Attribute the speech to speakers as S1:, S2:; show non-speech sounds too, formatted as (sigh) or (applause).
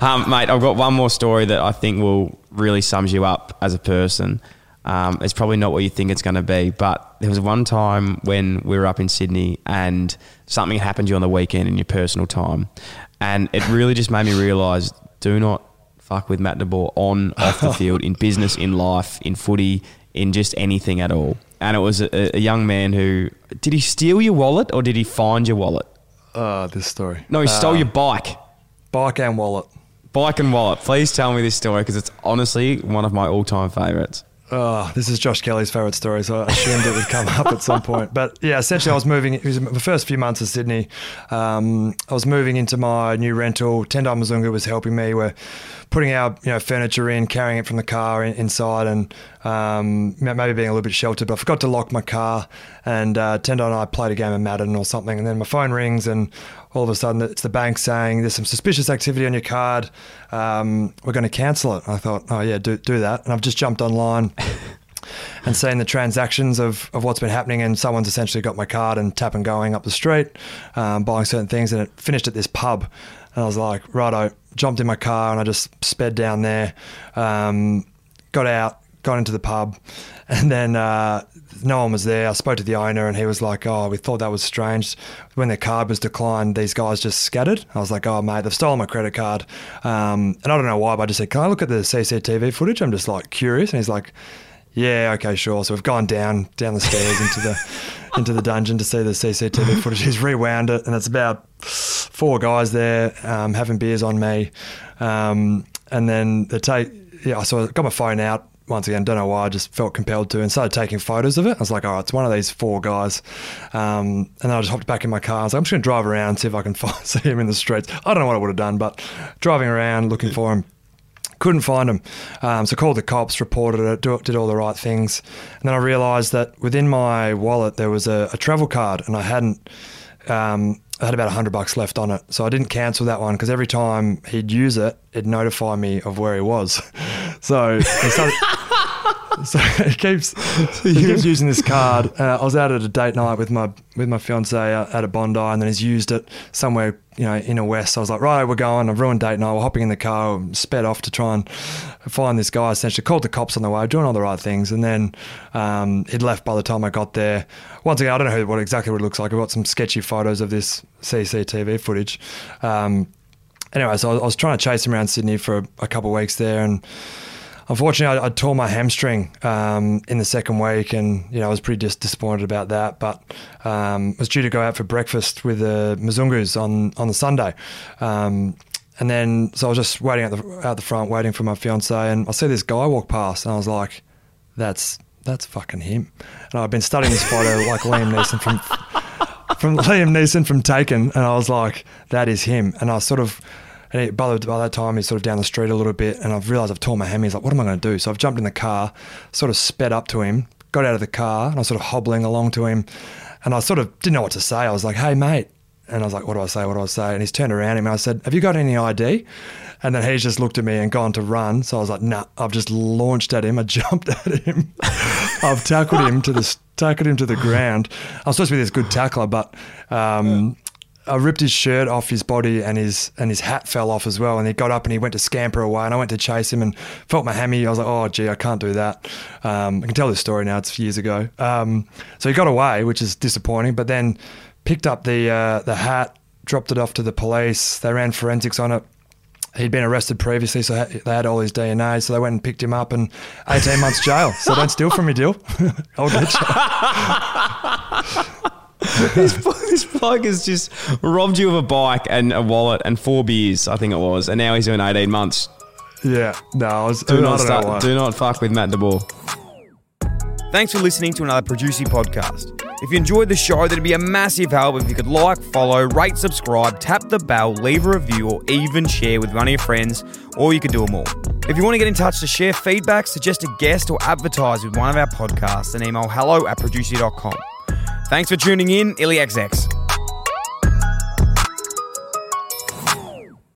S1: Um, mate, I've got one more story that I think will really sums you up as a person. Um, it's probably not what you think it's going to be, but there was one time when we were up in Sydney and something happened to you on the weekend in your personal time, and it really just made me realise: do not fuck with Matt de Boer on off the (laughs) field, in business, in life, in footy, in just anything at all. And it was a, a young man who did he steal your wallet or did he find your wallet?
S2: Uh, this story.
S1: No, he stole
S2: Uh,
S1: your bike.
S2: bike and wallet.
S1: Bike and wallet. Please tell me this story because it's honestly one of my all-time favourites.
S2: Oh, this is Josh Kelly's favourite story, so I assumed it would come up at some point. But yeah, essentially, I was moving. It was the first few months of Sydney. Um, I was moving into my new rental. Tendai Mzungu was helping me. We're putting our you know furniture in, carrying it from the car in, inside, and um, maybe being a little bit sheltered. But I forgot to lock my car, and uh, Tendai and I played a game of Madden or something, and then my phone rings, and all of a sudden it's the bank saying there's some suspicious activity on your card. Um, we're going to cancel it. I thought, oh yeah, do do that, and I've just jumped online and seeing the transactions of, of what's been happening and someone's essentially got my card and tap and going up the street um, buying certain things and it finished at this pub. And I was like righto jumped in my car and I just sped down there um, got out got into the pub (laughs) and then uh, no one was there. I spoke to the owner and he was like oh we thought that was strange. When their card was declined these guys just scattered. I was like oh mate they've stolen my credit card. Um, and I don't know why but I just said can I look at the CCTV footage? I'm just like curious. And he's like yeah, okay, sure. So we've gone down down the stairs into the (laughs) into the dungeon to see the CCTV footage. He's rewound it, and it's about four guys there um, having beers on me, um, and then they take. Yeah, so I got my phone out once again. Don't know why. I just felt compelled to, and started taking photos of it. I was like, oh, it's one of these four guys, um, and then I just hopped back in my car. I was like, I'm just going to drive around see if I can (laughs) find, see him in the streets. I don't know what I would have done, but driving around looking for him couldn't find him. Um, so called the cops, reported it, do, did all the right things, and then I realised that within my wallet there was a, a travel card, and I hadn't. Um, I had about hundred bucks left on it, so I didn't cancel that one because every time he'd use it, it'd notify me of where he was. (laughs) So, (laughs) so he keeps (laughs) he keeps using this card. Uh, I was out at a date night with my with my fiance at a Bondi, and then he's used it somewhere you know in a west. So I was like, right, we're going. I've ruined date night. We're hopping in the car, sped off to try and find this guy. Essentially, called the cops on the way, doing all the right things, and then um, he'd left by the time I got there. Once again, I don't know who, what exactly what it looks like. I've got some sketchy photos of this CCTV footage. Um, anyway, so I was, I was trying to chase him around Sydney for a, a couple of weeks there, and unfortunately, I, I tore my hamstring um, in the second week, and you know I was pretty dis- disappointed about that. But um, was due to go out for breakfast with the Mzungus on on the Sunday. Um, and then, so I was just waiting at the out the front, waiting for my fiance, and I see this guy walk past, and I was like, "That's that's fucking him." And I've been studying this photo (laughs) like Liam Neeson from from (laughs) Liam Neeson from Taken, and I was like, "That is him." And I sort of, and by, the, by that time, he's sort of down the street a little bit, and I've realised I've torn my hammy. He's like, "What am I going to do?" So I've jumped in the car, sort of sped up to him, got out of the car, and I was sort of hobbling along to him, and I sort of didn't know what to say. I was like, "Hey, mate." And I was like, what do I say? What do I say? And he's turned around and I said, have you got any ID? And then he's just looked at me and gone to run. So I was like, nah, I've just launched at him. I (laughs) jumped at him. I've tackled him to the tackled him to the ground. I was supposed to be this good tackler, but um, I ripped his shirt off his body and his and his hat fell off as well. And he got up and he went to scamper away. And I went to chase him and felt my hammy. I was like, oh gee, I can't do that. Um, I can tell this story now. It's years ago. Um, so he got away, which is disappointing. But then picked up the uh, the hat, dropped it off to the police. They ran forensics on it. He'd been arrested previously, so they had all his DNA. So they went and picked him up, and 18 months jail. So don't steal from me, deal. (laughs) I'll get you. (laughs)
S1: this, this bloke has just robbed you of a bike and a wallet and four beers, I think it was, and now he's doing 18 months.
S2: Yeah, no, I was.
S1: Do
S2: I
S1: not
S2: don't know why.
S1: start, do not fuck with Matt de Boer.
S3: Thanks for listening to another Producey podcast. If you enjoyed the show, that'd be a massive help if you could like, follow, rate, subscribe, tap the bell, leave a review, or even share with one of your friends, or you could do them all. If you want to get in touch to share feedback, suggest a guest, or advertise with one of our podcasts, then email hello at producey.com. Thanks for tuning in, IllyXX.